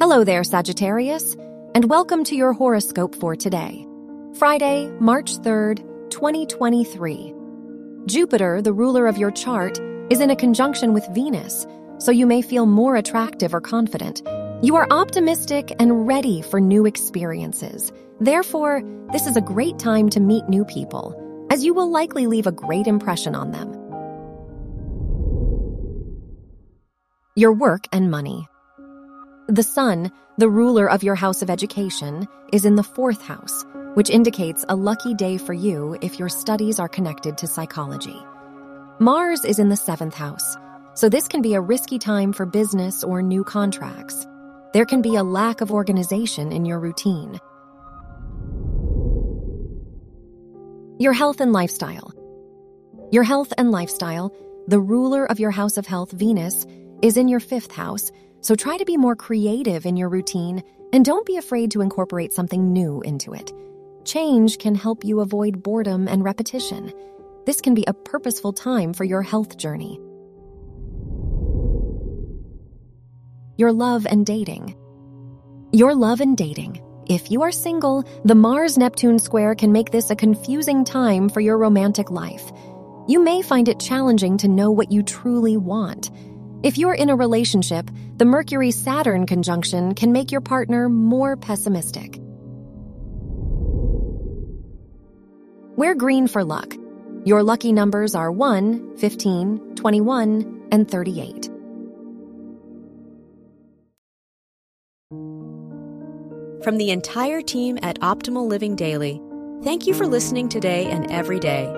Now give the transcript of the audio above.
Hello there, Sagittarius, and welcome to your horoscope for today, Friday, March 3rd, 2023. Jupiter, the ruler of your chart, is in a conjunction with Venus, so you may feel more attractive or confident. You are optimistic and ready for new experiences. Therefore, this is a great time to meet new people, as you will likely leave a great impression on them. Your work and money. The Sun, the ruler of your house of education, is in the fourth house, which indicates a lucky day for you if your studies are connected to psychology. Mars is in the seventh house, so this can be a risky time for business or new contracts. There can be a lack of organization in your routine. Your health and lifestyle. Your health and lifestyle, the ruler of your house of health, Venus, is in your fifth house, so try to be more creative in your routine and don't be afraid to incorporate something new into it. Change can help you avoid boredom and repetition. This can be a purposeful time for your health journey. Your love and dating. Your love and dating. If you are single, the Mars Neptune square can make this a confusing time for your romantic life. You may find it challenging to know what you truly want. If you're in a relationship, the Mercury Saturn conjunction can make your partner more pessimistic. Wear green for luck. Your lucky numbers are 1, 15, 21, and 38. From the entire team at Optimal Living Daily, thank you for listening today and every day.